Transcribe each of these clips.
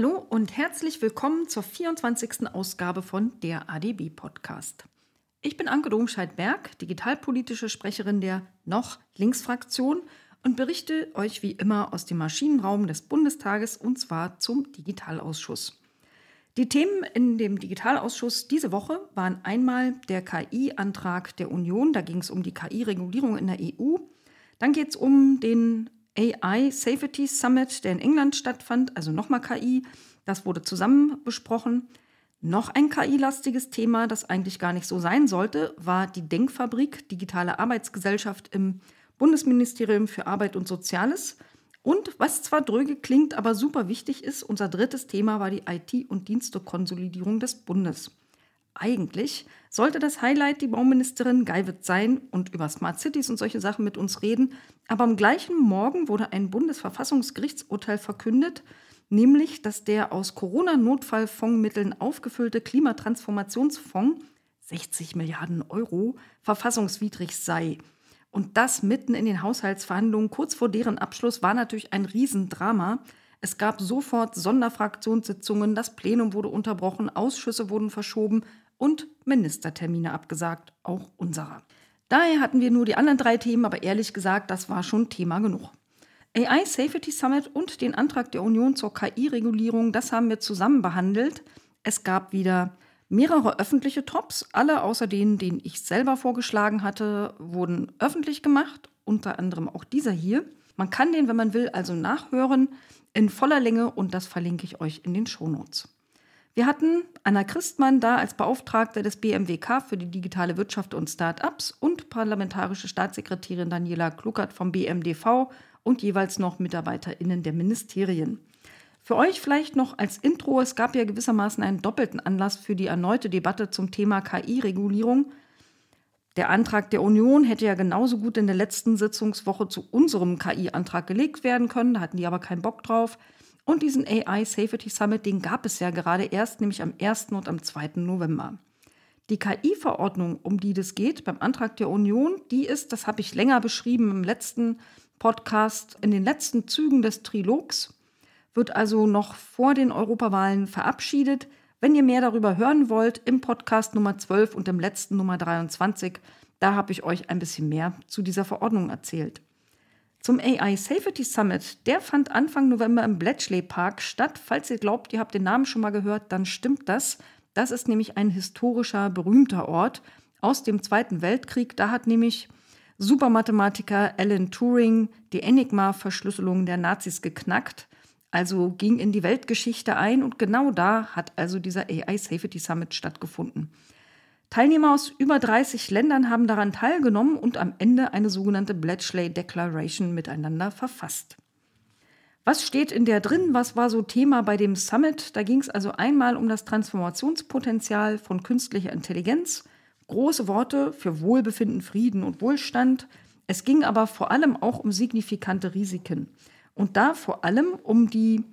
Hallo und herzlich willkommen zur 24. Ausgabe von der ADB Podcast. Ich bin Anke Domscheit-Berg, digitalpolitische Sprecherin der noch Linksfraktion und berichte euch wie immer aus dem Maschinenraum des Bundestages und zwar zum Digitalausschuss. Die Themen in dem Digitalausschuss diese Woche waren einmal der KI-Antrag der Union, da ging es um die KI-Regulierung in der EU. Dann geht es um den AI Safety Summit, der in England stattfand, also nochmal KI. Das wurde zusammen besprochen. Noch ein KI-lastiges Thema, das eigentlich gar nicht so sein sollte, war die Denkfabrik Digitale Arbeitsgesellschaft im Bundesministerium für Arbeit und Soziales. Und was zwar dröge klingt, aber super wichtig ist, unser drittes Thema war die IT- und Dienstekonsolidierung des Bundes. Eigentlich sollte das Highlight die Bauministerin Geiwitz sein und über Smart Cities und solche Sachen mit uns reden, aber am gleichen Morgen wurde ein Bundesverfassungsgerichtsurteil verkündet, nämlich, dass der aus Corona-Notfallfondsmitteln aufgefüllte Klimatransformationsfonds 60 Milliarden Euro verfassungswidrig sei. Und das mitten in den Haushaltsverhandlungen kurz vor deren Abschluss war natürlich ein Riesendrama. Es gab sofort Sonderfraktionssitzungen, das Plenum wurde unterbrochen, Ausschüsse wurden verschoben und Ministertermine abgesagt, auch unserer. Daher hatten wir nur die anderen drei Themen, aber ehrlich gesagt, das war schon Thema genug. AI Safety Summit und den Antrag der Union zur KI-Regulierung, das haben wir zusammen behandelt. Es gab wieder Mehrere öffentliche Tops, alle außer denen, den ich selber vorgeschlagen hatte, wurden öffentlich gemacht, unter anderem auch dieser hier. Man kann den, wenn man will, also nachhören in voller Länge und das verlinke ich euch in den Shownotes. Wir hatten Anna Christmann da als Beauftragte des BMWK für die digitale Wirtschaft und Start-ups und parlamentarische Staatssekretärin Daniela Kluckert vom BMDV und jeweils noch MitarbeiterInnen der Ministerien. Für euch vielleicht noch als Intro, es gab ja gewissermaßen einen doppelten Anlass für die erneute Debatte zum Thema KI-Regulierung. Der Antrag der Union hätte ja genauso gut in der letzten Sitzungswoche zu unserem KI-Antrag gelegt werden können, da hatten die aber keinen Bock drauf. Und diesen AI Safety Summit, den gab es ja gerade erst, nämlich am 1. und am 2. November. Die KI-Verordnung, um die das geht beim Antrag der Union, die ist, das habe ich länger beschrieben im letzten Podcast, in den letzten Zügen des Trilogs wird also noch vor den Europawahlen verabschiedet. Wenn ihr mehr darüber hören wollt, im Podcast Nummer 12 und im letzten Nummer 23, da habe ich euch ein bisschen mehr zu dieser Verordnung erzählt. Zum AI Safety Summit, der fand Anfang November im Bletchley Park statt. Falls ihr glaubt, ihr habt den Namen schon mal gehört, dann stimmt das. Das ist nämlich ein historischer, berühmter Ort aus dem Zweiten Weltkrieg. Da hat nämlich Supermathematiker Alan Turing die Enigma-Verschlüsselung der Nazis geknackt also ging in die Weltgeschichte ein und genau da hat also dieser AI Safety Summit stattgefunden. Teilnehmer aus über 30 Ländern haben daran teilgenommen und am Ende eine sogenannte Bletchley Declaration miteinander verfasst. Was steht in der drin? Was war so Thema bei dem Summit? Da ging es also einmal um das Transformationspotenzial von künstlicher Intelligenz, große Worte für Wohlbefinden, Frieden und Wohlstand. Es ging aber vor allem auch um signifikante Risiken. Und da vor allem um die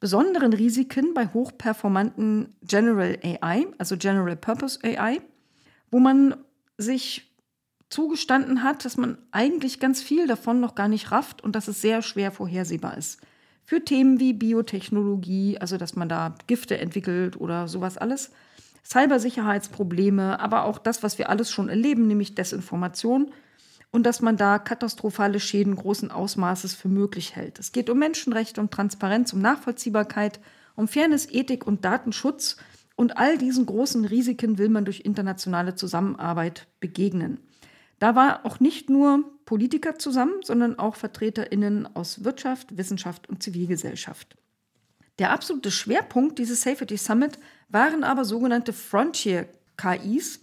besonderen Risiken bei hochperformanten General AI, also General Purpose AI, wo man sich zugestanden hat, dass man eigentlich ganz viel davon noch gar nicht rafft und dass es sehr schwer vorhersehbar ist. Für Themen wie Biotechnologie, also dass man da Gifte entwickelt oder sowas alles, Cybersicherheitsprobleme, aber auch das, was wir alles schon erleben, nämlich Desinformation und dass man da katastrophale Schäden großen Ausmaßes für möglich hält. Es geht um Menschenrechte, um Transparenz, um Nachvollziehbarkeit, um Fairness, Ethik und Datenschutz. Und all diesen großen Risiken will man durch internationale Zusammenarbeit begegnen. Da war auch nicht nur Politiker zusammen, sondern auch Vertreterinnen aus Wirtschaft, Wissenschaft und Zivilgesellschaft. Der absolute Schwerpunkt dieses Safety Summit waren aber sogenannte Frontier KIs,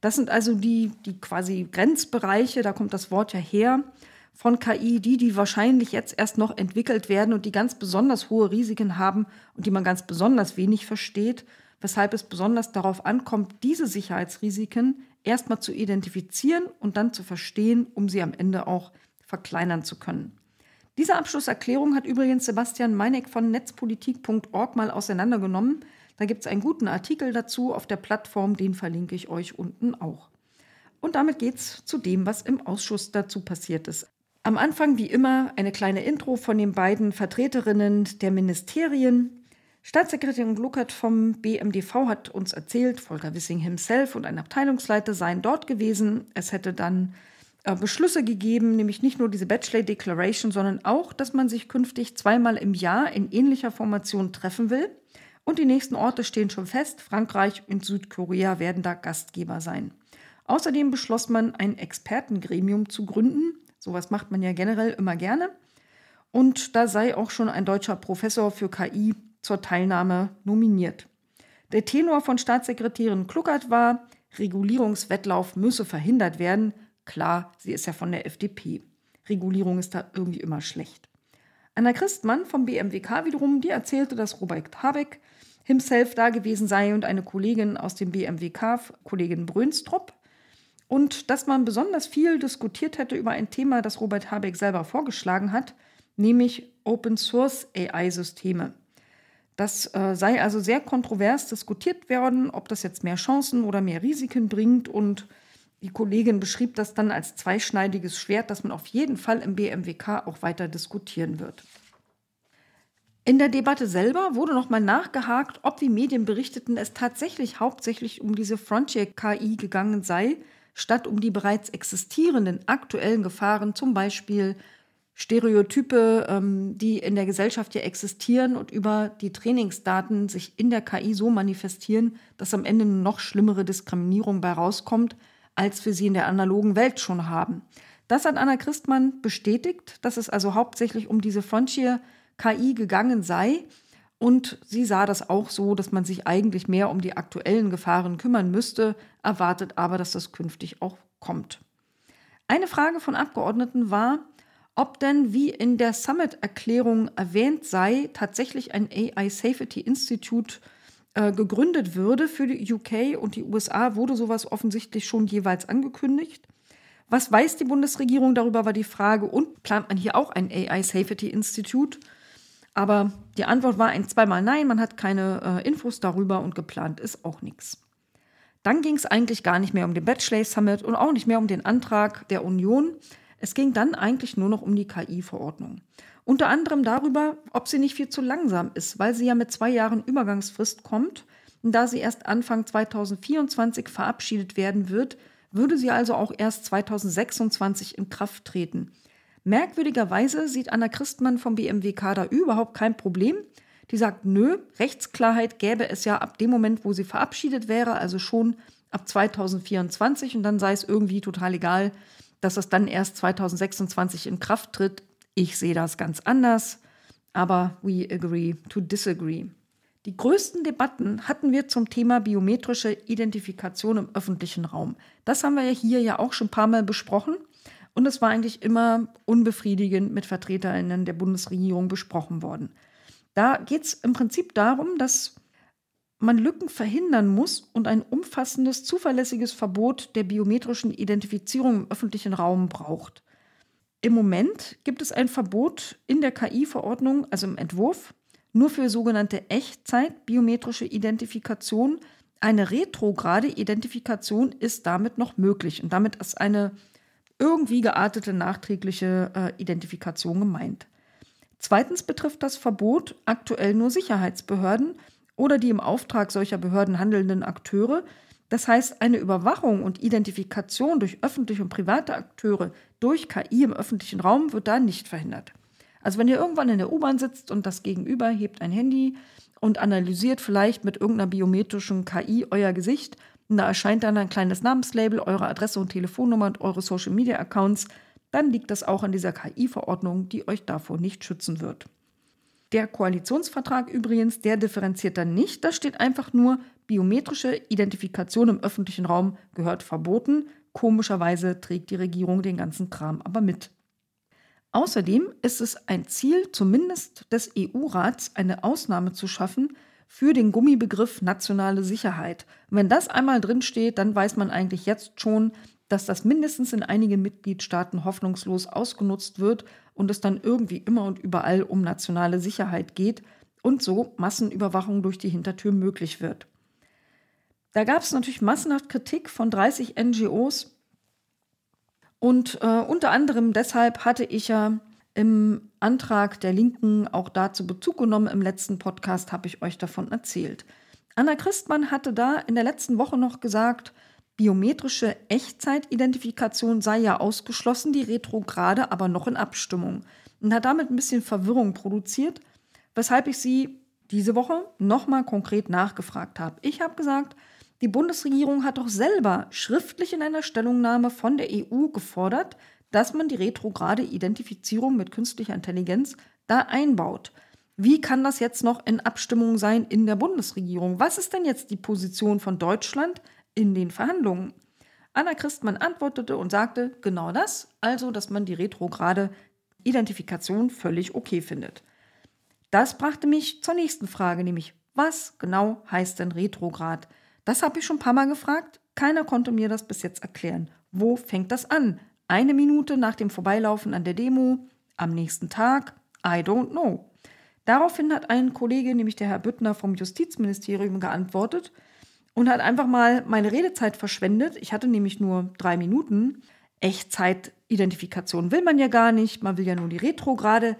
das sind also die, die quasi Grenzbereiche, da kommt das Wort ja her, von KI, die, die wahrscheinlich jetzt erst noch entwickelt werden und die ganz besonders hohe Risiken haben und die man ganz besonders wenig versteht, weshalb es besonders darauf ankommt, diese Sicherheitsrisiken erstmal zu identifizieren und dann zu verstehen, um sie am Ende auch verkleinern zu können. Diese Abschlusserklärung hat übrigens Sebastian Meineck von netzpolitik.org mal auseinandergenommen. Da gibt es einen guten Artikel dazu auf der Plattform, den verlinke ich euch unten auch. Und damit geht es zu dem, was im Ausschuss dazu passiert ist. Am Anfang wie immer eine kleine Intro von den beiden Vertreterinnen der Ministerien. Staatssekretärin Gluckert vom BMDV hat uns erzählt, Volker Wissing himself und ein Abteilungsleiter seien dort gewesen. Es hätte dann äh, Beschlüsse gegeben, nämlich nicht nur diese Bachelor Declaration, sondern auch, dass man sich künftig zweimal im Jahr in ähnlicher Formation treffen will. Und die nächsten Orte stehen schon fest. Frankreich und Südkorea werden da Gastgeber sein. Außerdem beschloss man, ein Expertengremium zu gründen. Sowas macht man ja generell immer gerne. Und da sei auch schon ein deutscher Professor für KI zur Teilnahme nominiert. Der Tenor von Staatssekretärin Kluckert war, Regulierungswettlauf müsse verhindert werden. Klar, sie ist ja von der FDP. Regulierung ist da irgendwie immer schlecht. Anna Christmann vom BMWK wiederum, die erzählte, dass Robert Habeck himself da gewesen sei und eine Kollegin aus dem BMWK, Kollegin Brönstrup. Und dass man besonders viel diskutiert hätte über ein Thema, das Robert Habeck selber vorgeschlagen hat, nämlich Open Source AI-Systeme. Das äh, sei also sehr kontrovers diskutiert worden, ob das jetzt mehr Chancen oder mehr Risiken bringt. Und die Kollegin beschrieb das dann als zweischneidiges Schwert, das man auf jeden Fall im BMWK auch weiter diskutieren wird. In der Debatte selber wurde nochmal nachgehakt, ob die Medien berichteten, es tatsächlich hauptsächlich um diese Frontier-KI gegangen sei, statt um die bereits existierenden aktuellen Gefahren, zum Beispiel Stereotype, ähm, die in der Gesellschaft ja existieren und über die Trainingsdaten sich in der KI so manifestieren, dass am Ende noch schlimmere Diskriminierung bei rauskommt, als wir sie in der analogen Welt schon haben. Das hat Anna Christmann bestätigt, dass es also hauptsächlich um diese Frontier KI gegangen sei. Und sie sah das auch so, dass man sich eigentlich mehr um die aktuellen Gefahren kümmern müsste, erwartet aber, dass das künftig auch kommt. Eine Frage von Abgeordneten war, ob denn, wie in der Summit-Erklärung erwähnt sei, tatsächlich ein AI Safety Institute äh, gegründet würde für die UK und die USA, wurde sowas offensichtlich schon jeweils angekündigt. Was weiß die Bundesregierung darüber, war die Frage, und plant man hier auch ein AI Safety Institute? Aber die Antwort war ein zweimal Nein, man hat keine äh, Infos darüber und geplant ist auch nichts. Dann ging es eigentlich gar nicht mehr um den Bachelor Summit und auch nicht mehr um den Antrag der Union. Es ging dann eigentlich nur noch um die KI-Verordnung. Unter anderem darüber, ob sie nicht viel zu langsam ist, weil sie ja mit zwei Jahren Übergangsfrist kommt. Und da sie erst Anfang 2024 verabschiedet werden wird, würde sie also auch erst 2026 in Kraft treten. Merkwürdigerweise sieht Anna Christmann vom BMWK da überhaupt kein Problem. Die sagt, nö, Rechtsklarheit gäbe es ja ab dem Moment, wo sie verabschiedet wäre, also schon ab 2024 und dann sei es irgendwie total egal, dass es dann erst 2026 in Kraft tritt. Ich sehe das ganz anders, aber we agree to disagree. Die größten Debatten hatten wir zum Thema biometrische Identifikation im öffentlichen Raum. Das haben wir ja hier ja auch schon ein paar Mal besprochen. Und es war eigentlich immer unbefriedigend mit VertreterInnen der Bundesregierung besprochen worden. Da geht es im Prinzip darum, dass man Lücken verhindern muss und ein umfassendes, zuverlässiges Verbot der biometrischen Identifizierung im öffentlichen Raum braucht. Im Moment gibt es ein Verbot in der KI-Verordnung, also im Entwurf, nur für sogenannte Echtzeit-biometrische Identifikation. Eine retrograde Identifikation ist damit noch möglich und damit ist eine irgendwie geartete nachträgliche äh, Identifikation gemeint. Zweitens betrifft das Verbot aktuell nur Sicherheitsbehörden oder die im Auftrag solcher Behörden handelnden Akteure. Das heißt, eine Überwachung und Identifikation durch öffentliche und private Akteure durch KI im öffentlichen Raum wird da nicht verhindert. Also wenn ihr irgendwann in der U-Bahn sitzt und das Gegenüber hebt ein Handy und analysiert vielleicht mit irgendeiner biometrischen KI euer Gesicht, da erscheint dann ein kleines Namenslabel, eure Adresse und Telefonnummer und eure Social Media Accounts. Dann liegt das auch an dieser KI-Verordnung, die euch davor nicht schützen wird. Der Koalitionsvertrag übrigens, der differenziert dann nicht. Da steht einfach nur, biometrische Identifikation im öffentlichen Raum gehört verboten. Komischerweise trägt die Regierung den ganzen Kram aber mit. Außerdem ist es ein Ziel, zumindest des EU-Rats, eine Ausnahme zu schaffen für den Gummibegriff nationale Sicherheit. Wenn das einmal drinsteht, dann weiß man eigentlich jetzt schon, dass das mindestens in einigen Mitgliedstaaten hoffnungslos ausgenutzt wird und es dann irgendwie immer und überall um nationale Sicherheit geht und so Massenüberwachung durch die Hintertür möglich wird. Da gab es natürlich massenhaft Kritik von 30 NGOs und äh, unter anderem deshalb hatte ich ja Im Antrag der Linken auch dazu Bezug genommen. Im letzten Podcast habe ich euch davon erzählt. Anna Christmann hatte da in der letzten Woche noch gesagt, biometrische Echtzeitidentifikation sei ja ausgeschlossen, die Retrograde aber noch in Abstimmung. Und hat damit ein bisschen Verwirrung produziert, weshalb ich sie diese Woche nochmal konkret nachgefragt habe. Ich habe gesagt, die Bundesregierung hat doch selber schriftlich in einer Stellungnahme von der EU gefordert, dass man die retrograde Identifizierung mit künstlicher Intelligenz da einbaut. Wie kann das jetzt noch in Abstimmung sein in der Bundesregierung? Was ist denn jetzt die Position von Deutschland in den Verhandlungen? Anna Christmann antwortete und sagte genau das, also dass man die retrograde Identifikation völlig okay findet. Das brachte mich zur nächsten Frage, nämlich was genau heißt denn retrograd? Das habe ich schon ein paar Mal gefragt, keiner konnte mir das bis jetzt erklären. Wo fängt das an? Eine Minute nach dem Vorbeilaufen an der Demo? Am nächsten Tag? I don't know. Daraufhin hat ein Kollege, nämlich der Herr Büttner vom Justizministerium, geantwortet und hat einfach mal meine Redezeit verschwendet. Ich hatte nämlich nur drei Minuten. Echtzeitidentifikation will man ja gar nicht, man will ja nur die Retrograde.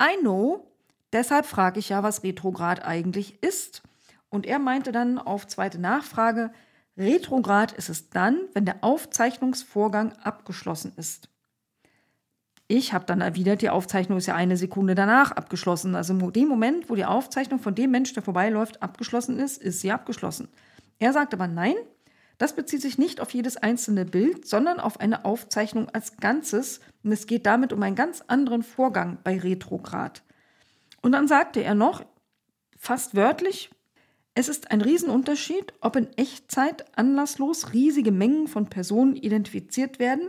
I know, Deshalb frage ich ja, was Retrograd eigentlich ist. Und er meinte dann auf zweite Nachfrage, Retrograd ist es dann, wenn der Aufzeichnungsvorgang abgeschlossen ist. Ich habe dann erwidert, die Aufzeichnung ist ja eine Sekunde danach abgeschlossen. Also in dem Moment, wo die Aufzeichnung von dem Mensch, der vorbeiläuft, abgeschlossen ist, ist sie abgeschlossen. Er sagt aber nein, das bezieht sich nicht auf jedes einzelne Bild, sondern auf eine Aufzeichnung als Ganzes. Und es geht damit um einen ganz anderen Vorgang bei Retrograd. Und dann sagte er noch, fast wörtlich, es ist ein Riesenunterschied, ob in Echtzeit anlasslos riesige Mengen von Personen identifiziert werden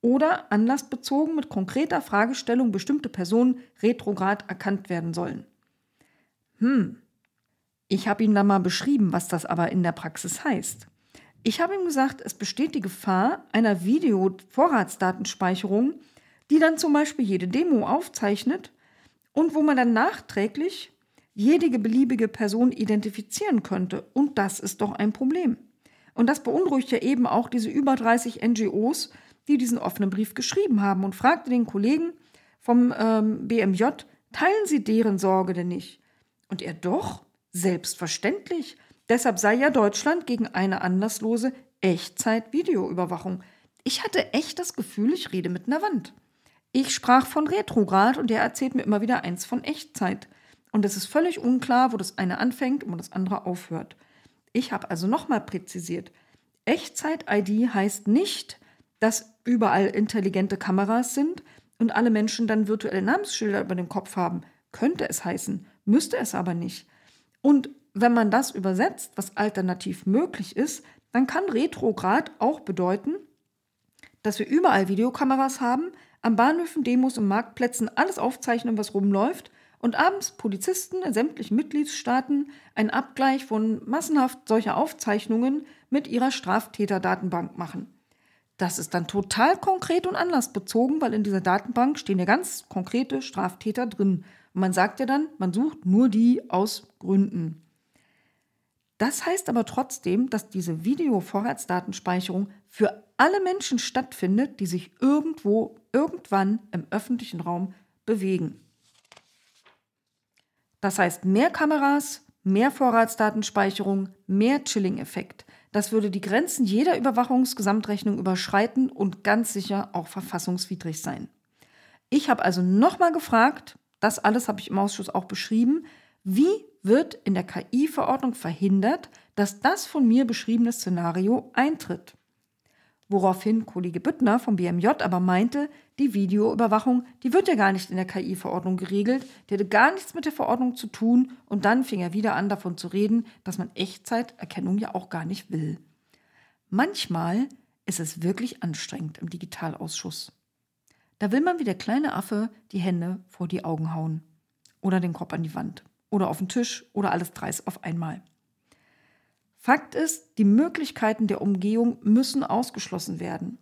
oder anlassbezogen mit konkreter Fragestellung bestimmte Personen retrograd erkannt werden sollen. Hm, ich habe ihm dann mal beschrieben, was das aber in der Praxis heißt. Ich habe ihm gesagt, es besteht die Gefahr einer Video-Vorratsdatenspeicherung, die dann zum Beispiel jede Demo aufzeichnet und wo man dann nachträglich jede beliebige Person identifizieren könnte. Und das ist doch ein Problem. Und das beunruhigt ja eben auch diese über 30 NGOs, die diesen offenen Brief geschrieben haben und fragte den Kollegen vom ähm, BMJ, teilen Sie deren Sorge denn nicht? Und er doch, selbstverständlich. Deshalb sei ja Deutschland gegen eine anlasslose Echtzeit-Videoüberwachung. Ich hatte echt das Gefühl, ich rede mit einer Wand. Ich sprach von Retrograd und der erzählt mir immer wieder eins von Echtzeit. Und es ist völlig unklar, wo das eine anfängt und wo das andere aufhört. Ich habe also nochmal präzisiert. Echtzeit-ID heißt nicht, dass überall intelligente Kameras sind und alle Menschen dann virtuelle Namensschilder über dem Kopf haben. Könnte es heißen, müsste es aber nicht. Und wenn man das übersetzt, was alternativ möglich ist, dann kann Retrograd auch bedeuten, dass wir überall Videokameras haben, am Bahnhöfen, Demos und Marktplätzen alles aufzeichnen, was rumläuft und abends Polizisten in sämtlichen Mitgliedstaaten einen Abgleich von massenhaft solcher Aufzeichnungen mit ihrer Straftäterdatenbank machen. Das ist dann total konkret und anlassbezogen, weil in dieser Datenbank stehen ja ganz konkrete Straftäter drin. Und man sagt ja dann, man sucht nur die aus Gründen. Das heißt aber trotzdem, dass diese Video-Vorratsdatenspeicherung für alle Menschen stattfindet, die sich irgendwo, irgendwann im öffentlichen Raum bewegen. Das heißt, mehr Kameras, mehr Vorratsdatenspeicherung, mehr Chilling-Effekt. Das würde die Grenzen jeder Überwachungsgesamtrechnung überschreiten und ganz sicher auch verfassungswidrig sein. Ich habe also nochmal gefragt, das alles habe ich im Ausschuss auch beschrieben, wie wird in der KI-Verordnung verhindert, dass das von mir beschriebene Szenario eintritt? Woraufhin Kollege Büttner vom BMJ aber meinte, die Videoüberwachung, die wird ja gar nicht in der KI-Verordnung geregelt, die hätte gar nichts mit der Verordnung zu tun und dann fing er wieder an davon zu reden, dass man Echtzeiterkennung ja auch gar nicht will. Manchmal ist es wirklich anstrengend im Digitalausschuss. Da will man wie der kleine Affe die Hände vor die Augen hauen oder den Kopf an die Wand oder auf den Tisch oder alles dreis auf einmal. Fakt ist, die Möglichkeiten der Umgehung müssen ausgeschlossen werden.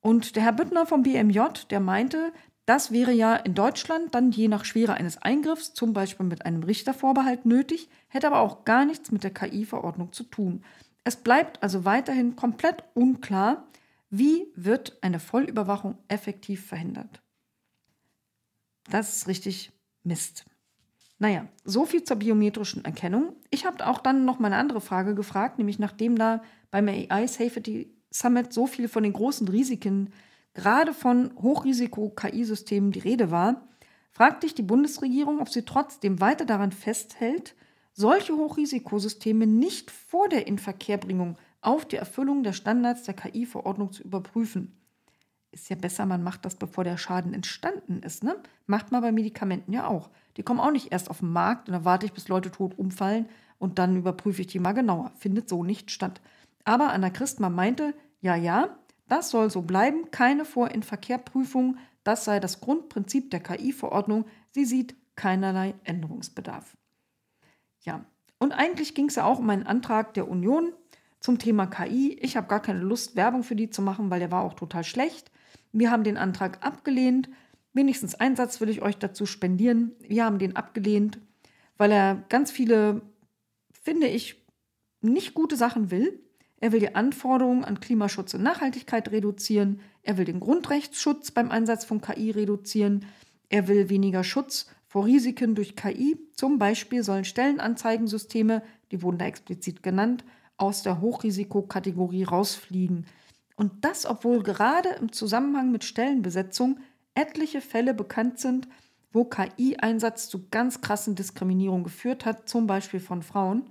Und der Herr Büttner vom BMJ, der meinte, das wäre ja in Deutschland dann je nach Schwere eines Eingriffs, zum Beispiel mit einem Richtervorbehalt, nötig, hätte aber auch gar nichts mit der KI-Verordnung zu tun. Es bleibt also weiterhin komplett unklar, wie wird eine Vollüberwachung effektiv verhindert. Das ist richtig Mist. Naja, so viel zur biometrischen Erkennung. Ich habe auch dann noch mal eine andere Frage gefragt, nämlich nachdem da beim AI Safety Summit so viel von den großen Risiken, gerade von Hochrisiko-KI-Systemen die Rede war, fragte ich die Bundesregierung, ob sie trotzdem weiter daran festhält, solche Hochrisikosysteme nicht vor der Inverkehrbringung auf die Erfüllung der Standards der KI-Verordnung zu überprüfen. Ist ja besser, man macht das, bevor der Schaden entstanden ist. Ne? Macht man bei Medikamenten ja auch. Die kommen auch nicht erst auf den Markt und dann warte ich, bis Leute tot umfallen und dann überprüfe ich die mal genauer. Findet so nicht statt. Aber Anna Christmann meinte, ja, ja, das soll so bleiben, keine Vor-in-Verkehr-Prüfung, das sei das Grundprinzip der KI-Verordnung. Sie sieht keinerlei Änderungsbedarf. Ja, und eigentlich ging es ja auch um einen Antrag der Union zum Thema KI. Ich habe gar keine Lust, Werbung für die zu machen, weil der war auch total schlecht. Wir haben den Antrag abgelehnt. Wenigstens einen Satz will ich euch dazu spendieren. Wir haben den abgelehnt, weil er ganz viele, finde ich, nicht gute Sachen will. Er will die Anforderungen an Klimaschutz und Nachhaltigkeit reduzieren. Er will den Grundrechtsschutz beim Einsatz von KI reduzieren. Er will weniger Schutz vor Risiken durch KI. Zum Beispiel sollen Stellenanzeigensysteme, die wurden da explizit genannt, aus der Hochrisikokategorie rausfliegen. Und das, obwohl gerade im Zusammenhang mit Stellenbesetzung etliche Fälle bekannt sind, wo KI-Einsatz zu ganz krassen Diskriminierungen geführt hat, zum Beispiel von Frauen.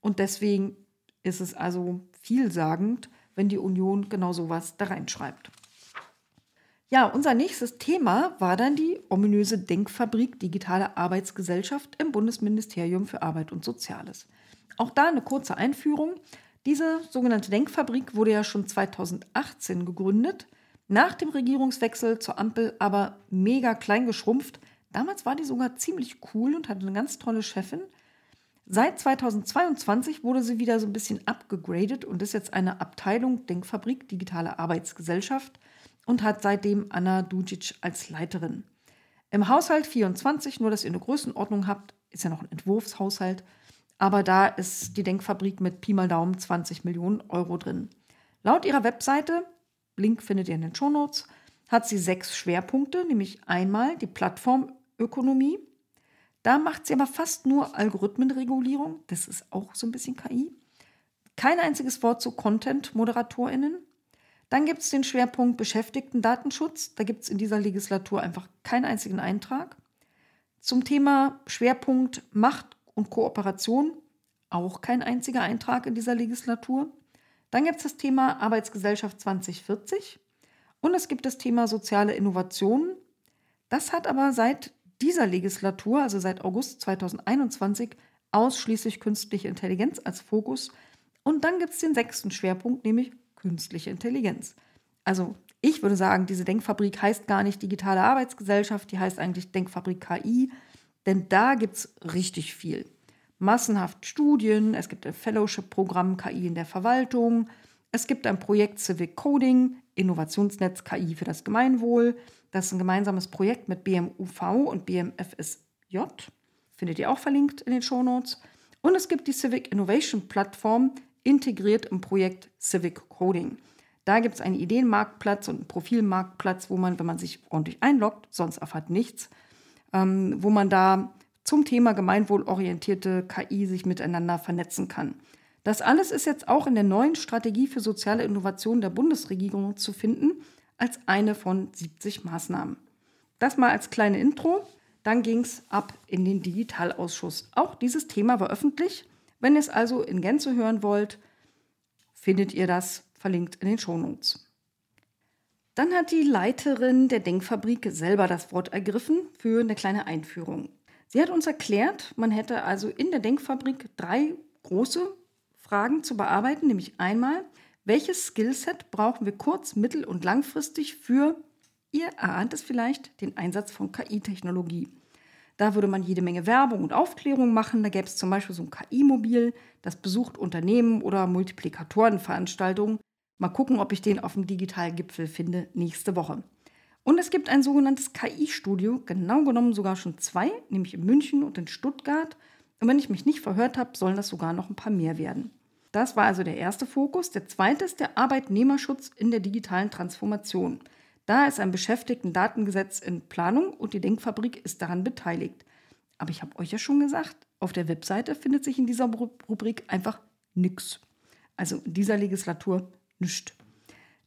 Und deswegen ist es also vielsagend, wenn die Union genau sowas da reinschreibt. Ja, unser nächstes Thema war dann die ominöse Denkfabrik Digitale Arbeitsgesellschaft im Bundesministerium für Arbeit und Soziales. Auch da eine kurze Einführung. Diese sogenannte Denkfabrik wurde ja schon 2018 gegründet, nach dem Regierungswechsel zur Ampel aber mega klein geschrumpft. Damals war die sogar ziemlich cool und hatte eine ganz tolle Chefin. Seit 2022 wurde sie wieder so ein bisschen abgegradet und ist jetzt eine Abteilung Denkfabrik Digitale Arbeitsgesellschaft und hat seitdem Anna Dujic als Leiterin. Im Haushalt 24, nur dass ihr eine Größenordnung habt, ist ja noch ein Entwurfshaushalt, aber da ist die Denkfabrik mit Pi mal Daumen 20 Millionen Euro drin. Laut ihrer Webseite, Link findet ihr in den Shownotes, hat sie sechs Schwerpunkte, nämlich einmal die Plattformökonomie. Da macht sie aber fast nur Algorithmenregulierung, das ist auch so ein bisschen KI. Kein einziges Wort zu Content-ModeratorInnen. Dann gibt es den Schwerpunkt Beschäftigten-Datenschutz. Da gibt es in dieser Legislatur einfach keinen einzigen Eintrag. Zum Thema Schwerpunkt Macht und Kooperation auch kein einziger Eintrag in dieser Legislatur. Dann gibt es das Thema Arbeitsgesellschaft 2040 und es gibt das Thema soziale Innovationen. Das hat aber seit dieser Legislatur, also seit August 2021, ausschließlich künstliche Intelligenz als Fokus. Und dann gibt es den sechsten Schwerpunkt, nämlich künstliche Intelligenz. Also ich würde sagen, diese Denkfabrik heißt gar nicht digitale Arbeitsgesellschaft, die heißt eigentlich Denkfabrik KI. Denn da gibt es richtig viel. Massenhaft Studien, es gibt ein Fellowship-Programm KI in der Verwaltung, es gibt ein Projekt Civic Coding, Innovationsnetz KI für das Gemeinwohl. Das ist ein gemeinsames Projekt mit BMUV und BMFSJ. Findet ihr auch verlinkt in den Shownotes. Und es gibt die Civic Innovation Plattform, integriert im Projekt Civic Coding. Da gibt es einen Ideenmarktplatz und einen Profilmarktplatz, wo man, wenn man sich ordentlich einloggt, sonst erfahrt nichts, ähm, wo man da zum Thema gemeinwohlorientierte KI sich miteinander vernetzen kann. Das alles ist jetzt auch in der neuen Strategie für soziale Innovation der Bundesregierung zu finden, als eine von 70 Maßnahmen. Das mal als kleine Intro. Dann ging es ab in den Digitalausschuss. Auch dieses Thema war öffentlich. Wenn ihr es also in Gänze hören wollt, findet ihr das verlinkt in den Shownotes. Dann hat die Leiterin der Denkfabrik selber das Wort ergriffen für eine kleine Einführung. Sie hat uns erklärt, man hätte also in der Denkfabrik drei große Fragen zu bearbeiten, nämlich einmal, welches Skillset brauchen wir kurz-, mittel- und langfristig für, ihr erahnt es vielleicht, den Einsatz von KI-Technologie. Da würde man jede Menge Werbung und Aufklärung machen. Da gäbe es zum Beispiel so ein KI-Mobil, das besucht Unternehmen oder Multiplikatorenveranstaltungen Mal gucken, ob ich den auf dem digitalen Gipfel finde nächste Woche. Und es gibt ein sogenanntes KI-Studio, genau genommen sogar schon zwei, nämlich in München und in Stuttgart. Und wenn ich mich nicht verhört habe, sollen das sogar noch ein paar mehr werden. Das war also der erste Fokus. Der zweite ist der Arbeitnehmerschutz in der digitalen Transformation. Da ist ein Beschäftigten-Datengesetz in Planung und die Denkfabrik ist daran beteiligt. Aber ich habe euch ja schon gesagt, auf der Webseite findet sich in dieser Rubrik einfach nichts. Also in dieser Legislatur nichts.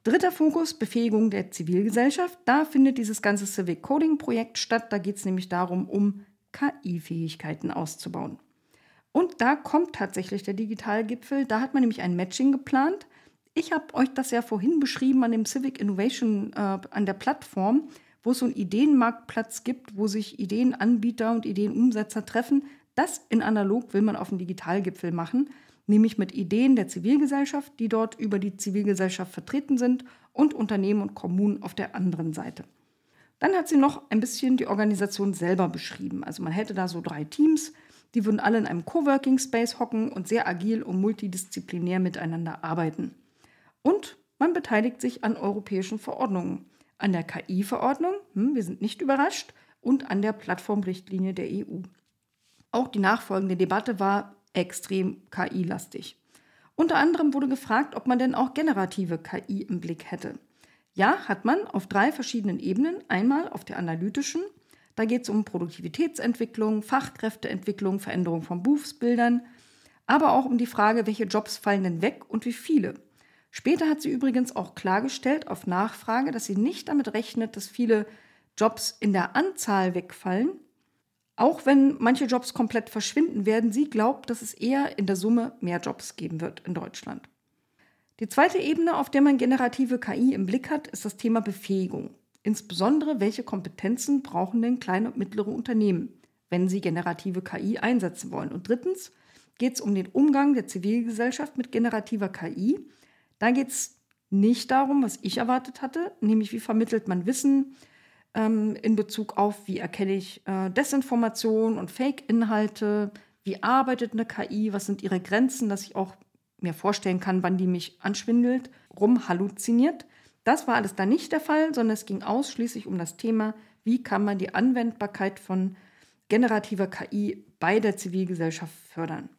Dritter Fokus, Befähigung der Zivilgesellschaft. Da findet dieses ganze Civic Coding Projekt statt. Da geht es nämlich darum, um KI-Fähigkeiten auszubauen. Und da kommt tatsächlich der Digitalgipfel. Da hat man nämlich ein Matching geplant. Ich habe euch das ja vorhin beschrieben an dem Civic Innovation, äh, an der Plattform, wo es so einen Ideenmarktplatz gibt, wo sich Ideenanbieter und Ideenumsetzer treffen. Das in analog will man auf dem Digitalgipfel machen, nämlich mit Ideen der Zivilgesellschaft, die dort über die Zivilgesellschaft vertreten sind und Unternehmen und Kommunen auf der anderen Seite. Dann hat sie noch ein bisschen die Organisation selber beschrieben. Also man hätte da so drei Teams, die würden alle in einem Coworking Space hocken und sehr agil und multidisziplinär miteinander arbeiten. Und man beteiligt sich an europäischen Verordnungen, an der KI-Verordnung, hm, wir sind nicht überrascht, und an der Plattformrichtlinie der EU. Auch die nachfolgende Debatte war extrem KI-lastig. Unter anderem wurde gefragt, ob man denn auch generative KI im Blick hätte. Ja, hat man auf drei verschiedenen Ebenen. Einmal auf der analytischen, da geht es um Produktivitätsentwicklung, Fachkräfteentwicklung, Veränderung von Berufsbildern, aber auch um die Frage, welche Jobs fallen denn weg und wie viele. Später hat sie übrigens auch klargestellt auf Nachfrage, dass sie nicht damit rechnet, dass viele Jobs in der Anzahl wegfallen. Auch wenn manche Jobs komplett verschwinden werden, sie glaubt, dass es eher in der Summe mehr Jobs geben wird in Deutschland. Die zweite Ebene, auf der man generative KI im Blick hat, ist das Thema Befähigung. Insbesondere, welche Kompetenzen brauchen denn kleine und mittlere Unternehmen, wenn sie generative KI einsetzen wollen? Und drittens geht es um den Umgang der Zivilgesellschaft mit generativer KI da geht es nicht darum, was ich erwartet hatte, nämlich wie vermittelt man Wissen ähm, in Bezug auf, wie erkenne ich äh, Desinformation und Fake-Inhalte, wie arbeitet eine KI, was sind ihre Grenzen, dass ich auch mir vorstellen kann, wann die mich anschwindelt, rumhalluziniert. Das war alles da nicht der Fall, sondern es ging ausschließlich um das Thema, wie kann man die Anwendbarkeit von generativer KI bei der Zivilgesellschaft fördern.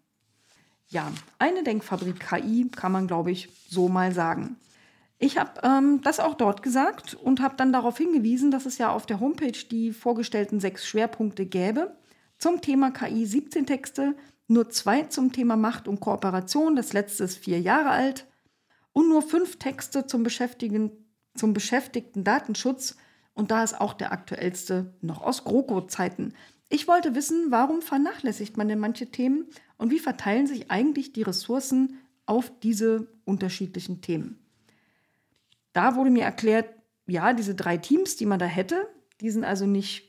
Ja, eine Denkfabrik KI kann man, glaube ich, so mal sagen. Ich habe ähm, das auch dort gesagt und habe dann darauf hingewiesen, dass es ja auf der Homepage die vorgestellten sechs Schwerpunkte gäbe. Zum Thema KI 17 Texte, nur zwei zum Thema Macht und Kooperation, das letzte ist vier Jahre alt, und nur fünf Texte zum, Beschäftigen, zum beschäftigten Datenschutz. Und da ist auch der aktuellste noch aus GroKo-Zeiten. Ich wollte wissen, warum vernachlässigt man denn manche Themen und wie verteilen sich eigentlich die Ressourcen auf diese unterschiedlichen Themen. Da wurde mir erklärt, ja, diese drei Teams, die man da hätte, die sind also nicht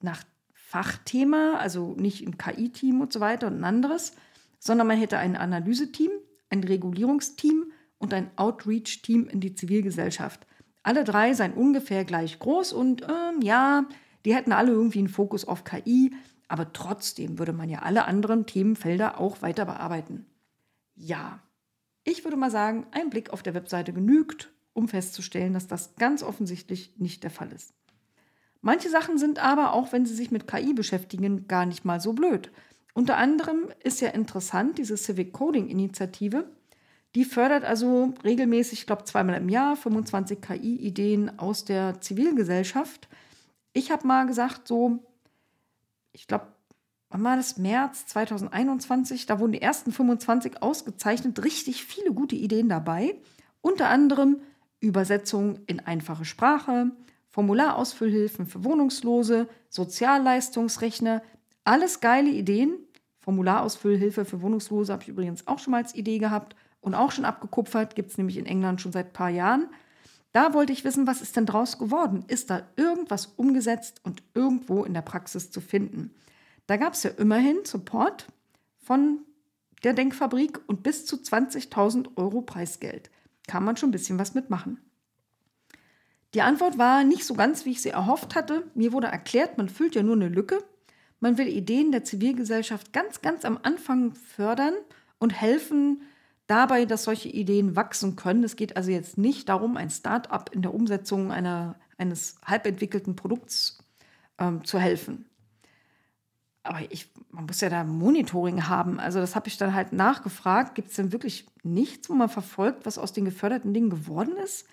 nach Fachthema, also nicht ein KI-Team und so weiter und ein anderes, sondern man hätte ein Analyseteam, ein Regulierungsteam und ein Outreach-Team in die Zivilgesellschaft. Alle drei seien ungefähr gleich groß und ähm, ja, die hätten alle irgendwie einen Fokus auf KI, aber trotzdem würde man ja alle anderen Themenfelder auch weiter bearbeiten. Ja, ich würde mal sagen, ein Blick auf der Webseite genügt, um festzustellen, dass das ganz offensichtlich nicht der Fall ist. Manche Sachen sind aber, auch wenn sie sich mit KI beschäftigen, gar nicht mal so blöd. Unter anderem ist ja interessant diese Civic Coding Initiative. Die fördert also regelmäßig, ich glaube zweimal im Jahr, 25 KI-Ideen aus der Zivilgesellschaft ich habe mal gesagt, so, ich glaube, wann war das? März 2021, da wurden die ersten 25 ausgezeichnet, richtig viele gute Ideen dabei. Unter anderem Übersetzung in einfache Sprache, Formularausfüllhilfen für Wohnungslose, Sozialleistungsrechner, alles geile Ideen. Formularausfüllhilfe für Wohnungslose habe ich übrigens auch schon mal als Idee gehabt und auch schon abgekupfert, gibt es nämlich in England schon seit ein paar Jahren. Da wollte ich wissen, was ist denn draus geworden? Ist da irgendwas umgesetzt und irgendwo in der Praxis zu finden? Da gab es ja immerhin Support von der Denkfabrik und bis zu 20.000 Euro Preisgeld. Kann man schon ein bisschen was mitmachen. Die Antwort war nicht so ganz, wie ich sie erhofft hatte. Mir wurde erklärt, man füllt ja nur eine Lücke. Man will Ideen der Zivilgesellschaft ganz, ganz am Anfang fördern und helfen, dabei, dass solche Ideen wachsen können. Es geht also jetzt nicht darum, ein Start-up in der Umsetzung einer, eines halbentwickelten Produkts ähm, zu helfen. Aber ich, man muss ja da Monitoring haben. Also das habe ich dann halt nachgefragt. Gibt es denn wirklich nichts, wo man verfolgt, was aus den geförderten Dingen geworden ist?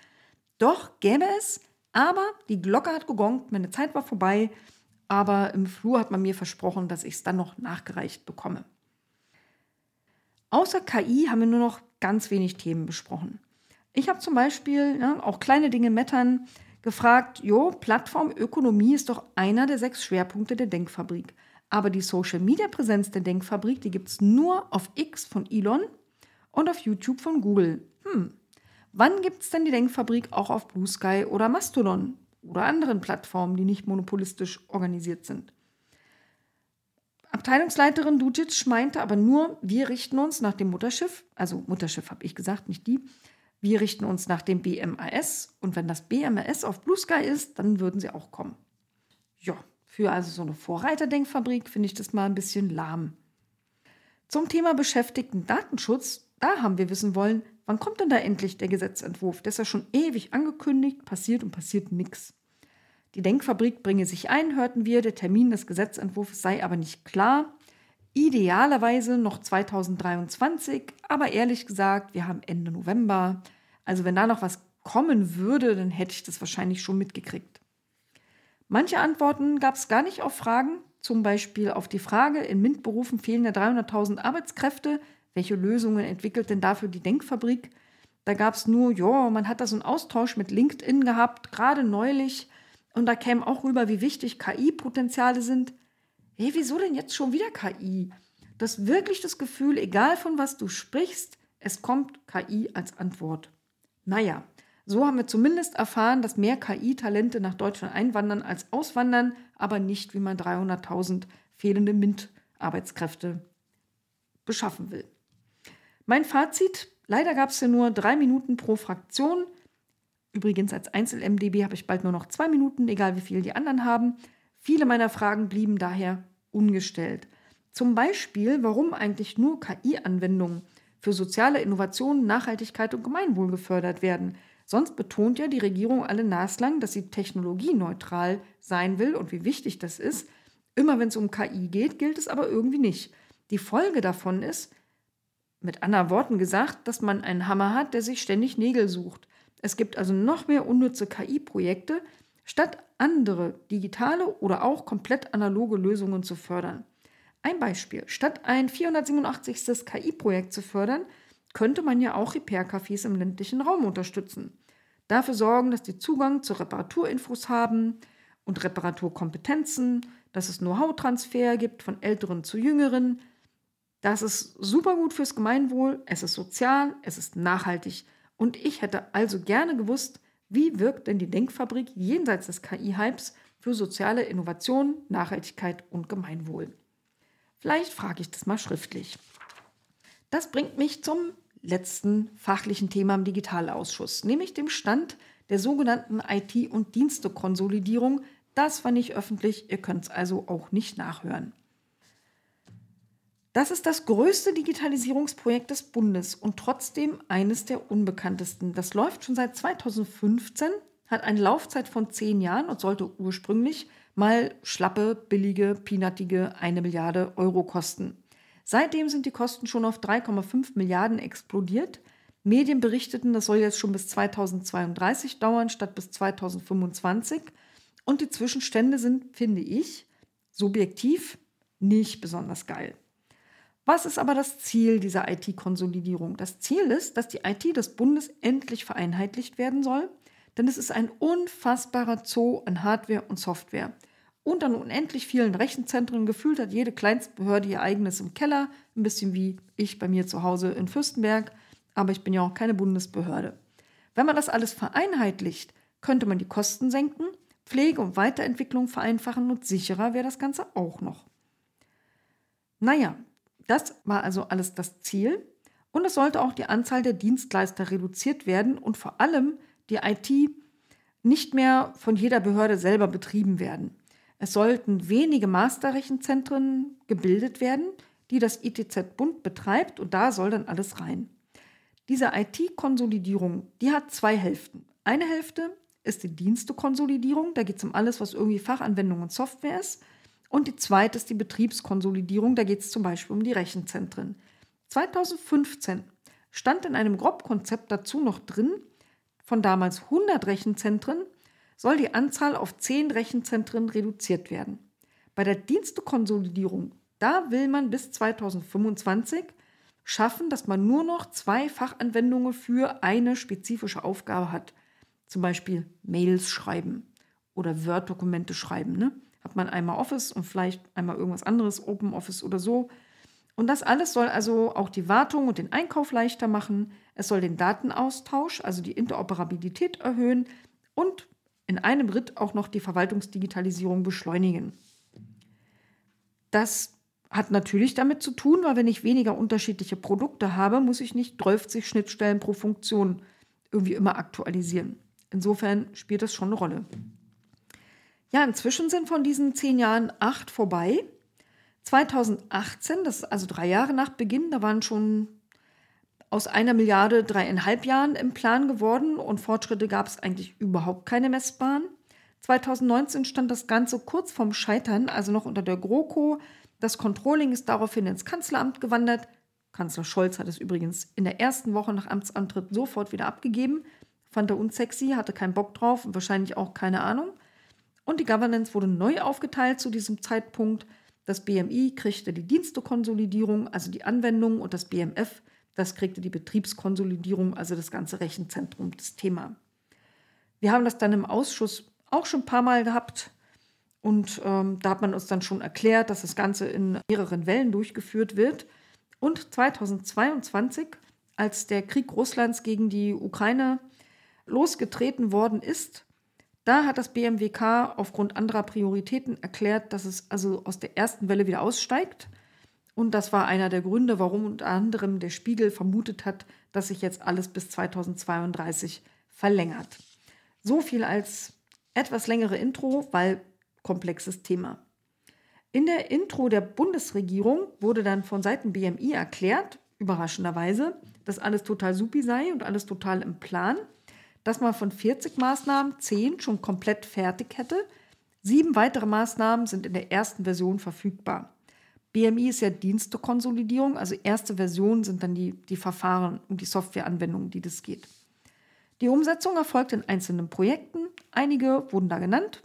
Doch, gäbe es, Aber die Glocke hat gegongt, meine Zeit war vorbei, aber im Flur hat man mir versprochen, dass ich es dann noch nachgereicht bekomme. Außer KI haben wir nur noch ganz wenig Themen besprochen. Ich habe zum Beispiel ja, auch kleine Dinge mettern gefragt, jo, Plattformökonomie ist doch einer der sechs Schwerpunkte der Denkfabrik. Aber die Social-Media-Präsenz der Denkfabrik, die gibt es nur auf X von Elon und auf YouTube von Google. Hm, wann gibt es denn die Denkfabrik auch auf Blue Sky oder Mastodon oder anderen Plattformen, die nicht monopolistisch organisiert sind? Abteilungsleiterin Dujic meinte aber nur, wir richten uns nach dem Mutterschiff, also Mutterschiff habe ich gesagt, nicht die, wir richten uns nach dem BMAS und wenn das BMAS auf Blue Sky ist, dann würden sie auch kommen. Ja, für also so eine Vorreiterdenkfabrik finde ich das mal ein bisschen lahm. Zum Thema beschäftigten Datenschutz, da haben wir wissen wollen, wann kommt denn da endlich der Gesetzentwurf? Der ist ja schon ewig angekündigt, passiert und passiert nichts. Die Denkfabrik bringe sich ein, hörten wir, der Termin des Gesetzentwurfs sei aber nicht klar. Idealerweise noch 2023, aber ehrlich gesagt, wir haben Ende November. Also wenn da noch was kommen würde, dann hätte ich das wahrscheinlich schon mitgekriegt. Manche Antworten gab es gar nicht auf Fragen, zum Beispiel auf die Frage, in MINT-Berufen fehlen ja 300.000 Arbeitskräfte. Welche Lösungen entwickelt denn dafür die Denkfabrik? Da gab es nur, ja, man hat da so einen Austausch mit LinkedIn gehabt, gerade neulich. Und da käme auch rüber, wie wichtig KI-Potenziale sind hey, wieso denn jetzt schon wieder KI? Du hast wirklich das Gefühl, egal von was du sprichst, es kommt KI als Antwort. Naja, so haben wir zumindest erfahren, dass mehr KI-Talente nach Deutschland einwandern als auswandern, aber nicht, wie man 300.000 fehlende MINT-Arbeitskräfte beschaffen will. Mein Fazit, leider gab es ja nur drei Minuten pro Fraktion. Übrigens als Einzel-MDB habe ich bald nur noch zwei Minuten, egal wie viel die anderen haben. Viele meiner Fragen blieben daher ungestellt. Zum Beispiel, warum eigentlich nur KI-Anwendungen für soziale Innovationen, Nachhaltigkeit und Gemeinwohl gefördert werden. Sonst betont ja die Regierung alle naslang, dass sie technologieneutral sein will und wie wichtig das ist. Immer wenn es um KI geht, gilt es aber irgendwie nicht. Die Folge davon ist, mit anderen Worten gesagt, dass man einen Hammer hat, der sich ständig Nägel sucht. Es gibt also noch mehr unnütze KI-Projekte, statt andere digitale oder auch komplett analoge Lösungen zu fördern. Ein Beispiel, statt ein 487. KI-Projekt zu fördern, könnte man ja auch Repair-Cafés im ländlichen Raum unterstützen. Dafür sorgen, dass die Zugang zu Reparaturinfos haben und Reparaturkompetenzen, dass es Know-how-Transfer gibt von Älteren zu Jüngeren. Das ist super gut fürs Gemeinwohl, es ist sozial, es ist nachhaltig. Und ich hätte also gerne gewusst, wie wirkt denn die Denkfabrik jenseits des KI-Hypes für soziale Innovation, Nachhaltigkeit und Gemeinwohl? Vielleicht frage ich das mal schriftlich. Das bringt mich zum letzten fachlichen Thema im Digitalausschuss, nämlich dem Stand der sogenannten IT- und Dienstekonsolidierung. Das war nicht öffentlich, ihr könnt es also auch nicht nachhören. Das ist das größte Digitalisierungsprojekt des Bundes und trotzdem eines der unbekanntesten. Das läuft schon seit 2015, hat eine Laufzeit von zehn Jahren und sollte ursprünglich mal schlappe, billige, peanutige eine Milliarde Euro kosten. Seitdem sind die Kosten schon auf 3,5 Milliarden explodiert. Medien berichteten, das soll jetzt schon bis 2032 dauern statt bis 2025. Und die Zwischenstände sind, finde ich, subjektiv nicht besonders geil. Was ist aber das Ziel dieser IT-Konsolidierung? Das Ziel ist, dass die IT des Bundes endlich vereinheitlicht werden soll, denn es ist ein unfassbarer Zoo an Hardware und Software. Und an unendlich vielen Rechenzentren gefühlt hat jede Kleinstbehörde ihr eigenes im Keller, ein bisschen wie ich bei mir zu Hause in Fürstenberg, aber ich bin ja auch keine Bundesbehörde. Wenn man das alles vereinheitlicht, könnte man die Kosten senken, Pflege und Weiterentwicklung vereinfachen und sicherer wäre das Ganze auch noch. Naja, das war also alles das Ziel. Und es sollte auch die Anzahl der Dienstleister reduziert werden und vor allem die IT nicht mehr von jeder Behörde selber betrieben werden. Es sollten wenige Masterrechenzentren gebildet werden, die das ITZ Bund betreibt und da soll dann alles rein. Diese IT-Konsolidierung, die hat zwei Hälften. Eine Hälfte ist die Dienstekonsolidierung, da geht es um alles, was irgendwie Fachanwendung und Software ist. Und die zweite ist die Betriebskonsolidierung. Da geht es zum Beispiel um die Rechenzentren. 2015 stand in einem Grobkonzept dazu noch drin, von damals 100 Rechenzentren soll die Anzahl auf zehn Rechenzentren reduziert werden. Bei der Dienstekonsolidierung, da will man bis 2025 schaffen, dass man nur noch zwei Fachanwendungen für eine spezifische Aufgabe hat. Zum Beispiel Mails schreiben oder Word-Dokumente schreiben. Ne? Hat man einmal Office und vielleicht einmal irgendwas anderes, Open Office oder so. Und das alles soll also auch die Wartung und den Einkauf leichter machen. Es soll den Datenaustausch, also die Interoperabilität erhöhen und in einem Ritt auch noch die Verwaltungsdigitalisierung beschleunigen. Das hat natürlich damit zu tun, weil wenn ich weniger unterschiedliche Produkte habe, muss ich nicht 30 Schnittstellen pro Funktion irgendwie immer aktualisieren. Insofern spielt das schon eine Rolle. Ja, inzwischen sind von diesen zehn Jahren acht vorbei. 2018, das ist also drei Jahre nach Beginn, da waren schon aus einer Milliarde dreieinhalb Jahren im Plan geworden und Fortschritte gab es eigentlich überhaupt keine messbaren. 2019 stand das Ganze kurz vorm Scheitern, also noch unter der GroKo. Das Controlling ist daraufhin ins Kanzleramt gewandert. Kanzler Scholz hat es übrigens in der ersten Woche nach Amtsantritt sofort wieder abgegeben. Fand er unsexy, hatte keinen Bock drauf und wahrscheinlich auch keine Ahnung. Und die Governance wurde neu aufgeteilt zu diesem Zeitpunkt. Das BMI kriegte die Dienstekonsolidierung, also die Anwendung, und das BMF, das kriegte die Betriebskonsolidierung, also das ganze Rechenzentrum, das Thema. Wir haben das dann im Ausschuss auch schon ein paar Mal gehabt. Und ähm, da hat man uns dann schon erklärt, dass das Ganze in mehreren Wellen durchgeführt wird. Und 2022, als der Krieg Russlands gegen die Ukraine losgetreten worden ist, da hat das BMWK aufgrund anderer Prioritäten erklärt, dass es also aus der ersten Welle wieder aussteigt. Und das war einer der Gründe, warum unter anderem der Spiegel vermutet hat, dass sich jetzt alles bis 2032 verlängert. So viel als etwas längere Intro, weil komplexes Thema. In der Intro der Bundesregierung wurde dann von Seiten BMI erklärt, überraschenderweise, dass alles total supi sei und alles total im Plan dass man von 40 Maßnahmen 10 schon komplett fertig hätte. Sieben weitere Maßnahmen sind in der ersten Version verfügbar. BMI ist ja Dienstekonsolidierung, also erste Version sind dann die, die Verfahren und die Softwareanwendungen, die das geht. Die Umsetzung erfolgt in einzelnen Projekten. Einige wurden da genannt.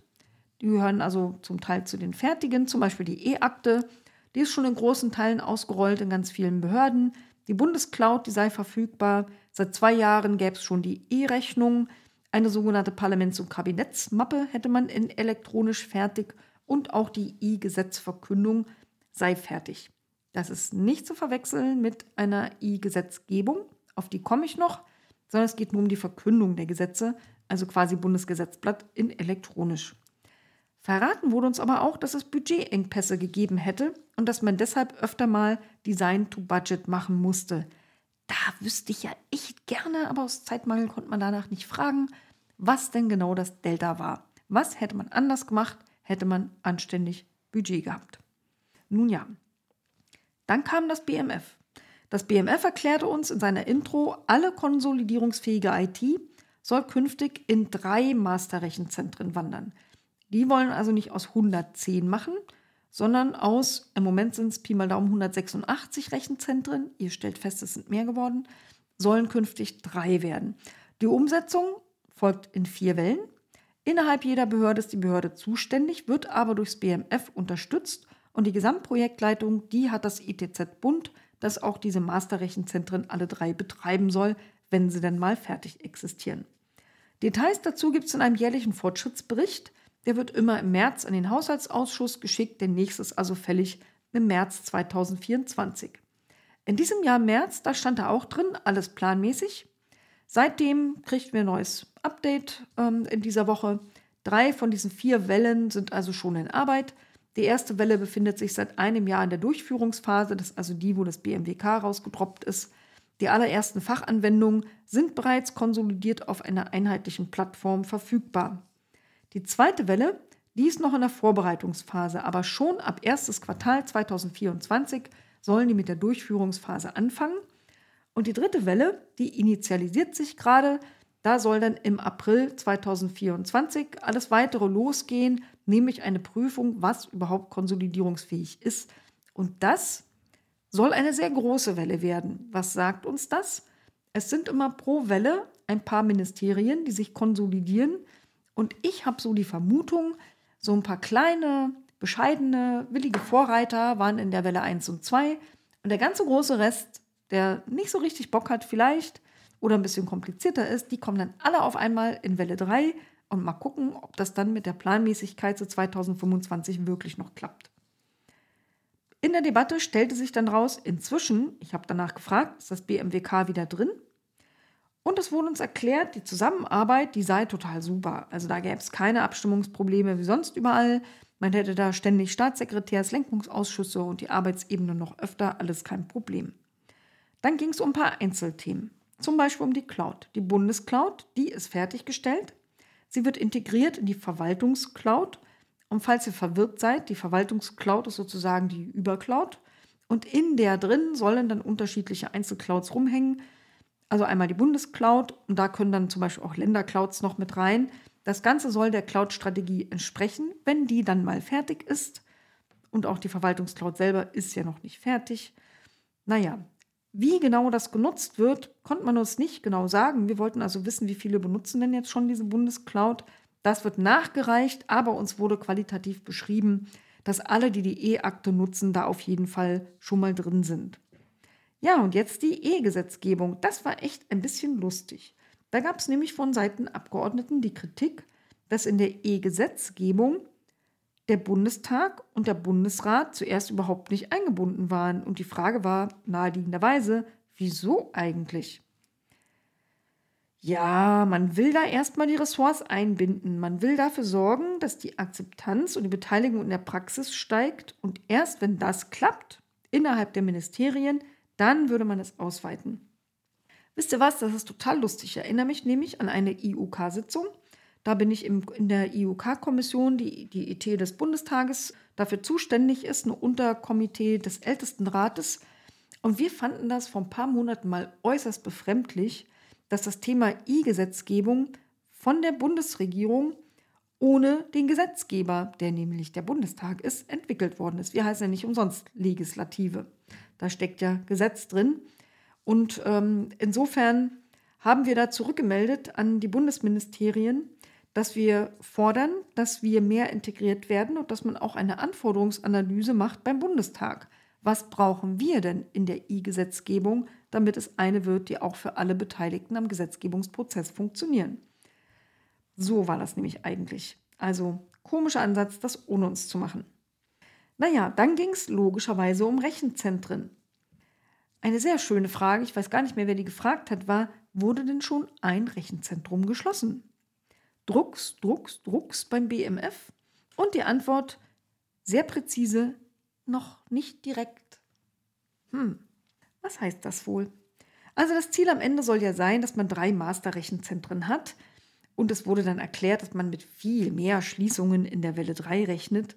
Die gehören also zum Teil zu den fertigen, zum Beispiel die E-Akte. Die ist schon in großen Teilen ausgerollt in ganz vielen Behörden. Die Bundescloud, die sei verfügbar. Seit zwei Jahren gäbe es schon die E-Rechnung. Eine sogenannte Parlaments- und Kabinettsmappe hätte man in elektronisch fertig und auch die E-Gesetzverkündung sei fertig. Das ist nicht zu verwechseln mit einer E-Gesetzgebung, auf die komme ich noch, sondern es geht nur um die Verkündung der Gesetze, also quasi Bundesgesetzblatt in elektronisch. Verraten wurde uns aber auch, dass es Budgetengpässe gegeben hätte und dass man deshalb öfter mal Design to Budget machen musste. Da wüsste ich ja echt gerne, aber aus Zeitmangel konnte man danach nicht fragen, was denn genau das Delta war. Was hätte man anders gemacht, hätte man anständig Budget gehabt. Nun ja, dann kam das BMF. Das BMF erklärte uns in seiner Intro, alle konsolidierungsfähige IT soll künftig in drei Masterrechenzentren wandern. Die wollen also nicht aus 110 machen, sondern aus, im Moment sind es Pi mal Daumen 186 Rechenzentren, ihr stellt fest, es sind mehr geworden, sollen künftig drei werden. Die Umsetzung folgt in vier Wellen. Innerhalb jeder Behörde ist die Behörde zuständig, wird aber durchs BMF unterstützt und die Gesamtprojektleitung, die hat das ITZ Bund, das auch diese Masterrechenzentren alle drei betreiben soll, wenn sie denn mal fertig existieren. Details dazu gibt es in einem jährlichen Fortschrittsbericht. Der wird immer im März an den Haushaltsausschuss geschickt, der nächste ist also fällig im März 2024. In diesem Jahr März, da stand da auch drin, alles planmäßig. Seitdem kriegt wir ein neues Update ähm, in dieser Woche. Drei von diesen vier Wellen sind also schon in Arbeit. Die erste Welle befindet sich seit einem Jahr in der Durchführungsphase, das ist also die, wo das BMWK rausgedroppt ist. Die allerersten Fachanwendungen sind bereits konsolidiert auf einer einheitlichen Plattform verfügbar. Die zweite Welle, die ist noch in der Vorbereitungsphase, aber schon ab erstes Quartal 2024 sollen die mit der Durchführungsphase anfangen. Und die dritte Welle, die initialisiert sich gerade. Da soll dann im April 2024 alles weitere losgehen, nämlich eine Prüfung, was überhaupt konsolidierungsfähig ist. Und das soll eine sehr große Welle werden. Was sagt uns das? Es sind immer pro Welle ein paar Ministerien, die sich konsolidieren Und ich habe so die Vermutung, so ein paar kleine, bescheidene, willige Vorreiter waren in der Welle 1 und 2. Und der ganze große Rest, der nicht so richtig Bock hat vielleicht oder ein bisschen komplizierter ist, die kommen dann alle auf einmal in Welle 3 und mal gucken, ob das dann mit der Planmäßigkeit zu 2025 wirklich noch klappt. In der Debatte stellte sich dann raus, inzwischen, ich habe danach gefragt, ist das BMWK wieder drin? Und es wurde uns erklärt, die Zusammenarbeit, die sei total super. Also da gäbe es keine Abstimmungsprobleme wie sonst überall. Man hätte da ständig Staatssekretärs, Lenkungsausschüsse und die Arbeitsebene noch öfter, alles kein Problem. Dann ging es um ein paar Einzelthemen. Zum Beispiel um die Cloud. Die Bundescloud, die ist fertiggestellt. Sie wird integriert in die Verwaltungscloud. Und falls ihr verwirrt seid, die Verwaltungscloud ist sozusagen die Übercloud. Und in der drin sollen dann unterschiedliche Einzelclouds rumhängen. Also einmal die Bundescloud und da können dann zum Beispiel auch Länderclouds noch mit rein. Das Ganze soll der Cloud-Strategie entsprechen, wenn die dann mal fertig ist. Und auch die Verwaltungscloud selber ist ja noch nicht fertig. Naja, wie genau das genutzt wird, konnte man uns nicht genau sagen. Wir wollten also wissen, wie viele benutzen denn jetzt schon diese Bundescloud. Das wird nachgereicht, aber uns wurde qualitativ beschrieben, dass alle, die die E-Akte nutzen, da auf jeden Fall schon mal drin sind. Ja, und jetzt die E-Gesetzgebung. Das war echt ein bisschen lustig. Da gab es nämlich von Seiten Abgeordneten die Kritik, dass in der E-Gesetzgebung der Bundestag und der Bundesrat zuerst überhaupt nicht eingebunden waren. Und die Frage war naheliegenderweise, wieso eigentlich? Ja, man will da erstmal die Ressorts einbinden. Man will dafür sorgen, dass die Akzeptanz und die Beteiligung in der Praxis steigt. Und erst wenn das klappt, innerhalb der Ministerien, dann würde man es ausweiten. Wisst ihr was? Das ist total lustig. Ich erinnere mich nämlich an eine IUK-Sitzung. Da bin ich im, in der IUK-Kommission, die die IT des Bundestages dafür zuständig ist, ein Unterkomitee des Ältestenrates. Und wir fanden das vor ein paar Monaten mal äußerst befremdlich, dass das Thema E-Gesetzgebung von der Bundesregierung ohne den Gesetzgeber, der nämlich der Bundestag ist, entwickelt worden ist. Wir heißen ja nicht umsonst Legislative. Da steckt ja Gesetz drin. Und ähm, insofern haben wir da zurückgemeldet an die Bundesministerien, dass wir fordern, dass wir mehr integriert werden und dass man auch eine Anforderungsanalyse macht beim Bundestag. Was brauchen wir denn in der E-Gesetzgebung, damit es eine wird, die auch für alle Beteiligten am Gesetzgebungsprozess funktionieren? So war das nämlich eigentlich. Also komischer Ansatz, das ohne uns zu machen. Naja, dann ging es logischerweise um Rechenzentren. Eine sehr schöne Frage, ich weiß gar nicht mehr, wer die gefragt hat, war, wurde denn schon ein Rechenzentrum geschlossen? Drucks, Drucks, Drucks beim BMF? Und die Antwort sehr präzise, noch nicht direkt. Hm, was heißt das wohl? Also das Ziel am Ende soll ja sein, dass man drei Masterrechenzentren hat. Und es wurde dann erklärt, dass man mit viel mehr Schließungen in der Welle 3 rechnet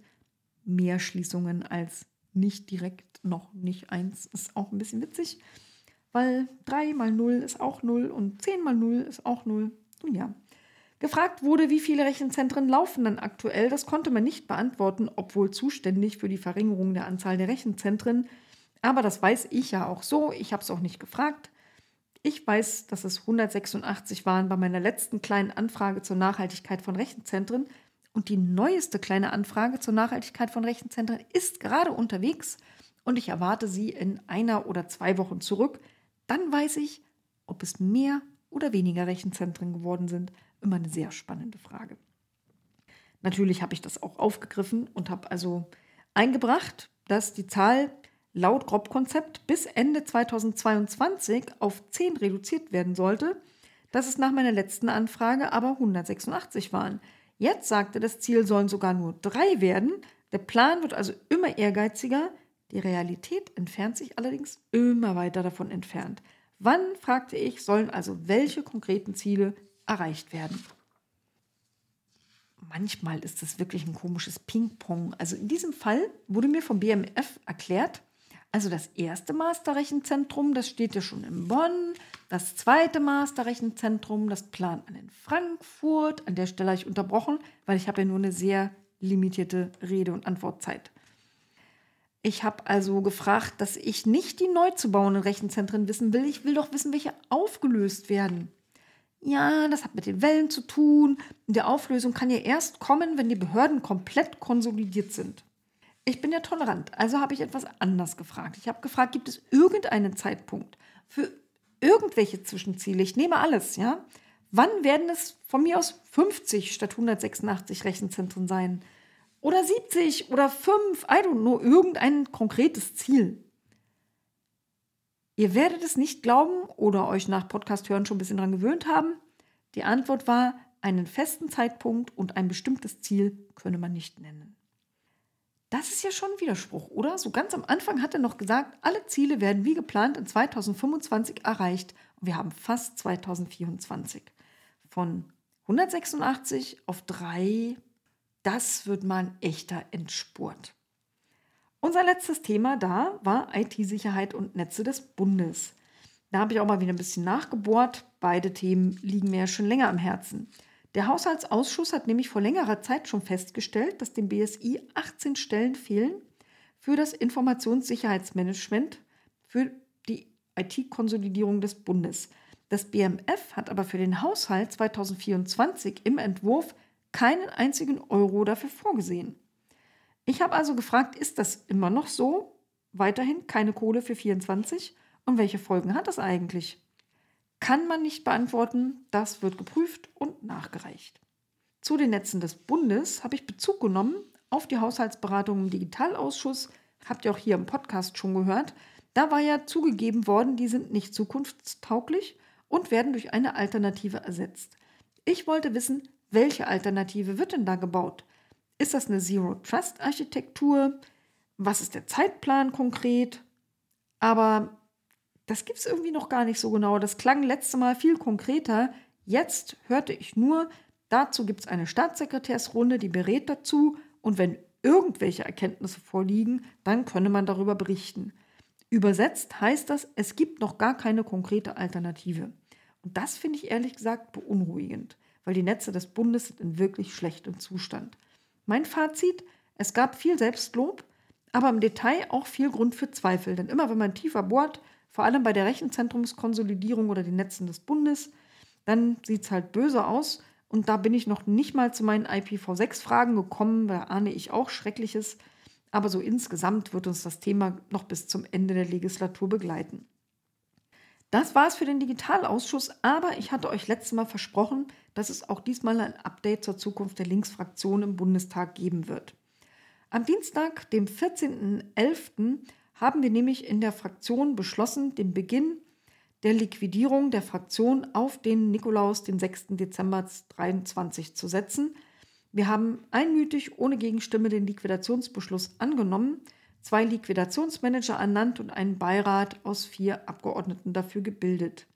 mehr Schließungen als nicht direkt noch nicht eins. Ist auch ein bisschen witzig, weil 3 mal 0 ist auch 0 und 10 mal 0 ist auch 0. Ja. Gefragt wurde, wie viele Rechenzentren laufen dann aktuell. Das konnte man nicht beantworten, obwohl zuständig für die Verringerung der Anzahl der Rechenzentren. Aber das weiß ich ja auch so. Ich habe es auch nicht gefragt. Ich weiß, dass es 186 waren bei meiner letzten kleinen Anfrage zur Nachhaltigkeit von Rechenzentren. Und die neueste kleine Anfrage zur Nachhaltigkeit von Rechenzentren ist gerade unterwegs und ich erwarte sie in einer oder zwei Wochen zurück. Dann weiß ich, ob es mehr oder weniger Rechenzentren geworden sind. Immer eine sehr spannende Frage. Natürlich habe ich das auch aufgegriffen und habe also eingebracht, dass die Zahl laut Grob-Konzept bis Ende 2022 auf 10 reduziert werden sollte, dass es nach meiner letzten Anfrage aber 186 waren. Jetzt sagte, das Ziel sollen sogar nur drei werden. Der Plan wird also immer ehrgeiziger. Die Realität entfernt sich allerdings immer weiter davon entfernt. Wann, fragte ich, sollen also welche konkreten Ziele erreicht werden? Manchmal ist es wirklich ein komisches Ping-Pong. Also in diesem Fall wurde mir vom BMF erklärt, also das erste Masterrechenzentrum, das steht ja schon in Bonn. Das zweite Masterrechenzentrum, das plant man in Frankfurt. An der Stelle habe ich unterbrochen, weil ich habe ja nur eine sehr limitierte Rede- und Antwortzeit. Ich habe also gefragt, dass ich nicht die neu zu bauenden Rechenzentren wissen will. Ich will doch wissen, welche aufgelöst werden. Ja, das hat mit den Wellen zu tun. Die Auflösung kann ja erst kommen, wenn die Behörden komplett konsolidiert sind. Ich bin ja tolerant, also habe ich etwas anders gefragt. Ich habe gefragt, gibt es irgendeinen Zeitpunkt für irgendwelche Zwischenziele? Ich nehme alles, ja. Wann werden es von mir aus 50 statt 186 Rechenzentren sein? Oder 70 oder 5? I don't know, irgendein konkretes Ziel. Ihr werdet es nicht glauben oder euch nach Podcast hören schon ein bisschen daran gewöhnt haben. Die Antwort war, einen festen Zeitpunkt und ein bestimmtes Ziel könne man nicht nennen. Das ist ja schon ein Widerspruch, oder? So ganz am Anfang hat er noch gesagt, alle Ziele werden wie geplant in 2025 erreicht und wir haben fast 2024. Von 186 auf 3, das wird mal ein echter Endspurt. Unser letztes Thema da war IT-Sicherheit und Netze des Bundes. Da habe ich auch mal wieder ein bisschen nachgebohrt. Beide Themen liegen mir ja schon länger am Herzen. Der Haushaltsausschuss hat nämlich vor längerer Zeit schon festgestellt, dass dem BSI 18 Stellen fehlen für das Informationssicherheitsmanagement, für die IT-Konsolidierung des Bundes. Das BMF hat aber für den Haushalt 2024 im Entwurf keinen einzigen Euro dafür vorgesehen. Ich habe also gefragt, ist das immer noch so? Weiterhin keine Kohle für 24? Und welche Folgen hat das eigentlich? Kann man nicht beantworten, das wird geprüft und nachgereicht. Zu den Netzen des Bundes habe ich Bezug genommen auf die Haushaltsberatung im Digitalausschuss, habt ihr auch hier im Podcast schon gehört. Da war ja zugegeben worden, die sind nicht zukunftstauglich und werden durch eine Alternative ersetzt. Ich wollte wissen, welche Alternative wird denn da gebaut? Ist das eine Zero-Trust-Architektur? Was ist der Zeitplan konkret? Aber das gibt es irgendwie noch gar nicht so genau. Das klang letzte Mal viel konkreter. Jetzt hörte ich nur, dazu gibt es eine Staatssekretärsrunde, die berät dazu und wenn irgendwelche Erkenntnisse vorliegen, dann könne man darüber berichten. Übersetzt heißt das, es gibt noch gar keine konkrete Alternative. Und das finde ich ehrlich gesagt beunruhigend, weil die Netze des Bundes sind in wirklich schlechtem Zustand. Mein Fazit, es gab viel Selbstlob, aber im Detail auch viel Grund für Zweifel. Denn immer wenn man tiefer bohrt, vor allem bei der Rechenzentrumskonsolidierung oder den Netzen des Bundes, dann sieht es halt böse aus. Und da bin ich noch nicht mal zu meinen IPv6-Fragen gekommen, da ahne ich auch Schreckliches. Aber so insgesamt wird uns das Thema noch bis zum Ende der Legislatur begleiten. Das war es für den Digitalausschuss, aber ich hatte euch letztes Mal versprochen, dass es auch diesmal ein Update zur Zukunft der Linksfraktion im Bundestag geben wird. Am Dienstag, dem 14.11., haben wir nämlich in der Fraktion beschlossen, den Beginn der Liquidierung der Fraktion auf den Nikolaus, den 6. Dezember 2023 zu setzen. Wir haben einmütig ohne Gegenstimme den Liquidationsbeschluss angenommen zwei Liquidationsmanager ernannt und einen Beirat aus vier Abgeordneten dafür gebildet.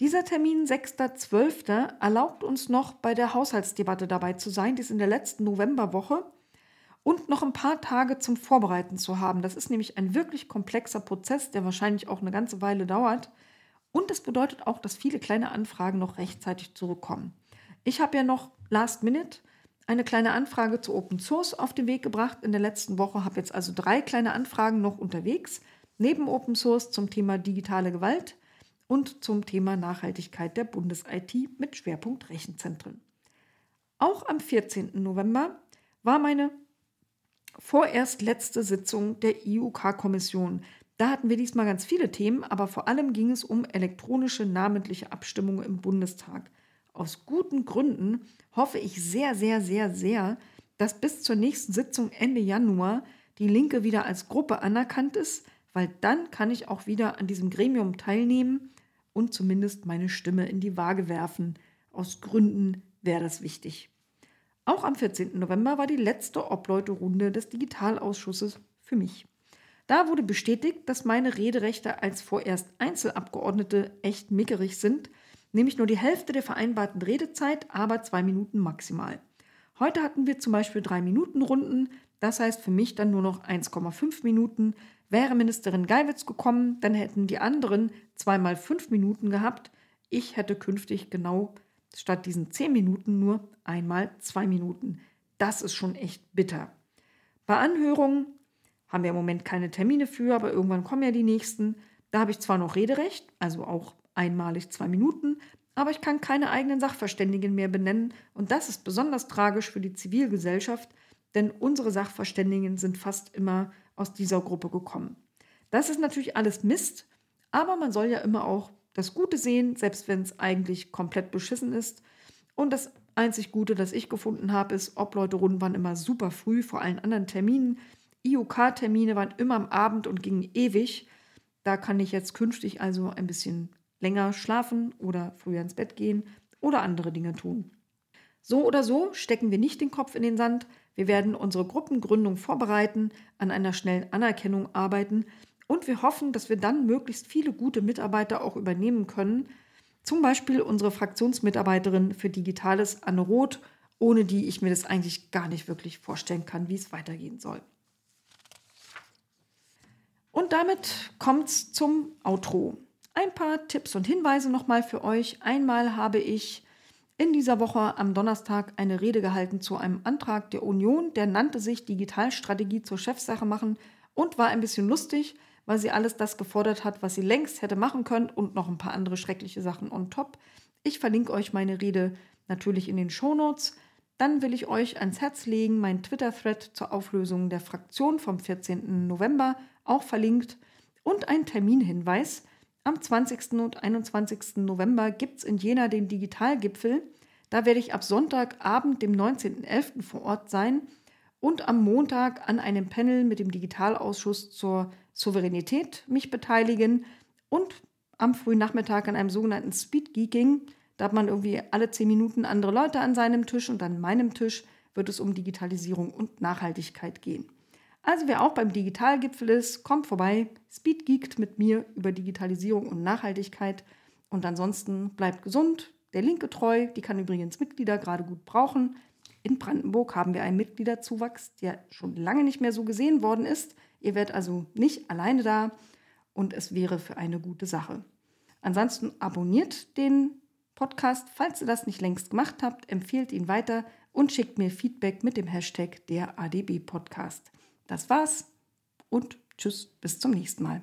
Dieser Termin 6.12. erlaubt uns noch bei der Haushaltsdebatte dabei zu sein, die ist in der letzten Novemberwoche, und noch ein paar Tage zum Vorbereiten zu haben. Das ist nämlich ein wirklich komplexer Prozess, der wahrscheinlich auch eine ganze Weile dauert. Und es bedeutet auch, dass viele kleine Anfragen noch rechtzeitig zurückkommen. Ich habe ja noch Last Minute eine kleine Anfrage zu Open Source auf den Weg gebracht in der letzten Woche. Habe jetzt also drei kleine Anfragen noch unterwegs, neben Open Source zum Thema digitale Gewalt und zum Thema Nachhaltigkeit der Bundes-IT mit Schwerpunkt Rechenzentren. Auch am 14. November war meine vorerst letzte Sitzung der IUK-Kommission. Da hatten wir diesmal ganz viele Themen, aber vor allem ging es um elektronische namentliche Abstimmung im Bundestag. Aus guten Gründen hoffe ich sehr, sehr, sehr, sehr, dass bis zur nächsten Sitzung Ende Januar die Linke wieder als Gruppe anerkannt ist, weil dann kann ich auch wieder an diesem Gremium teilnehmen und zumindest meine Stimme in die Waage werfen. Aus Gründen wäre das wichtig. Auch am 14. November war die letzte Obleuterunde des Digitalausschusses für mich. Da wurde bestätigt, dass meine Rederechte als vorerst Einzelabgeordnete echt mickerig sind nämlich nur die Hälfte der vereinbarten Redezeit, aber zwei Minuten maximal. Heute hatten wir zum Beispiel drei Minuten Runden, das heißt für mich dann nur noch 1,5 Minuten. Wäre Ministerin Geiwitz gekommen, dann hätten die anderen zweimal fünf Minuten gehabt. Ich hätte künftig genau statt diesen zehn Minuten nur einmal zwei Minuten. Das ist schon echt bitter. Bei Anhörungen haben wir im Moment keine Termine für, aber irgendwann kommen ja die nächsten. Da habe ich zwar noch Rederecht, also auch einmalig zwei Minuten, aber ich kann keine eigenen Sachverständigen mehr benennen und das ist besonders tragisch für die Zivilgesellschaft, denn unsere Sachverständigen sind fast immer aus dieser Gruppe gekommen. Das ist natürlich alles Mist, aber man soll ja immer auch das Gute sehen, selbst wenn es eigentlich komplett beschissen ist. Und das einzig Gute, das ich gefunden habe, ist, Obleute-Runden waren immer super früh vor allen anderen Terminen. IOK-Termine waren immer am Abend und gingen ewig. Da kann ich jetzt künftig also ein bisschen länger schlafen oder früher ins Bett gehen oder andere Dinge tun. So oder so stecken wir nicht den Kopf in den Sand. Wir werden unsere Gruppengründung vorbereiten, an einer schnellen Anerkennung arbeiten und wir hoffen, dass wir dann möglichst viele gute Mitarbeiter auch übernehmen können. Zum Beispiel unsere Fraktionsmitarbeiterin für Digitales Anne Roth, ohne die ich mir das eigentlich gar nicht wirklich vorstellen kann, wie es weitergehen soll. Und damit kommt es zum Outro. Ein paar Tipps und Hinweise nochmal für euch. Einmal habe ich in dieser Woche am Donnerstag eine Rede gehalten zu einem Antrag der Union, der nannte sich Digitalstrategie zur Chefsache machen und war ein bisschen lustig, weil sie alles das gefordert hat, was sie längst hätte machen können und noch ein paar andere schreckliche Sachen on top. Ich verlinke euch meine Rede natürlich in den Shownotes. Dann will ich euch ans Herz legen, mein Twitter-Thread zur Auflösung der Fraktion vom 14. November, auch verlinkt, und ein Terminhinweis. Am 20. und 21. November gibt es in Jena den Digitalgipfel. Da werde ich ab Sonntagabend, dem 19.11. vor Ort sein und am Montag an einem Panel mit dem Digitalausschuss zur Souveränität mich beteiligen und am frühen Nachmittag an einem sogenannten Speedgeeking. Da hat man irgendwie alle zehn Minuten andere Leute an seinem Tisch und an meinem Tisch wird es um Digitalisierung und Nachhaltigkeit gehen. Also wer auch beim Digitalgipfel ist, kommt vorbei, speedgeekt mit mir über Digitalisierung und Nachhaltigkeit. Und ansonsten bleibt gesund, der Linke treu, die kann übrigens Mitglieder gerade gut brauchen. In Brandenburg haben wir einen Mitgliederzuwachs, der schon lange nicht mehr so gesehen worden ist. Ihr werdet also nicht alleine da und es wäre für eine gute Sache. Ansonsten abonniert den Podcast, falls ihr das nicht längst gemacht habt, empfehlt ihn weiter und schickt mir Feedback mit dem Hashtag der ADB Podcast. Das war's und tschüss, bis zum nächsten Mal.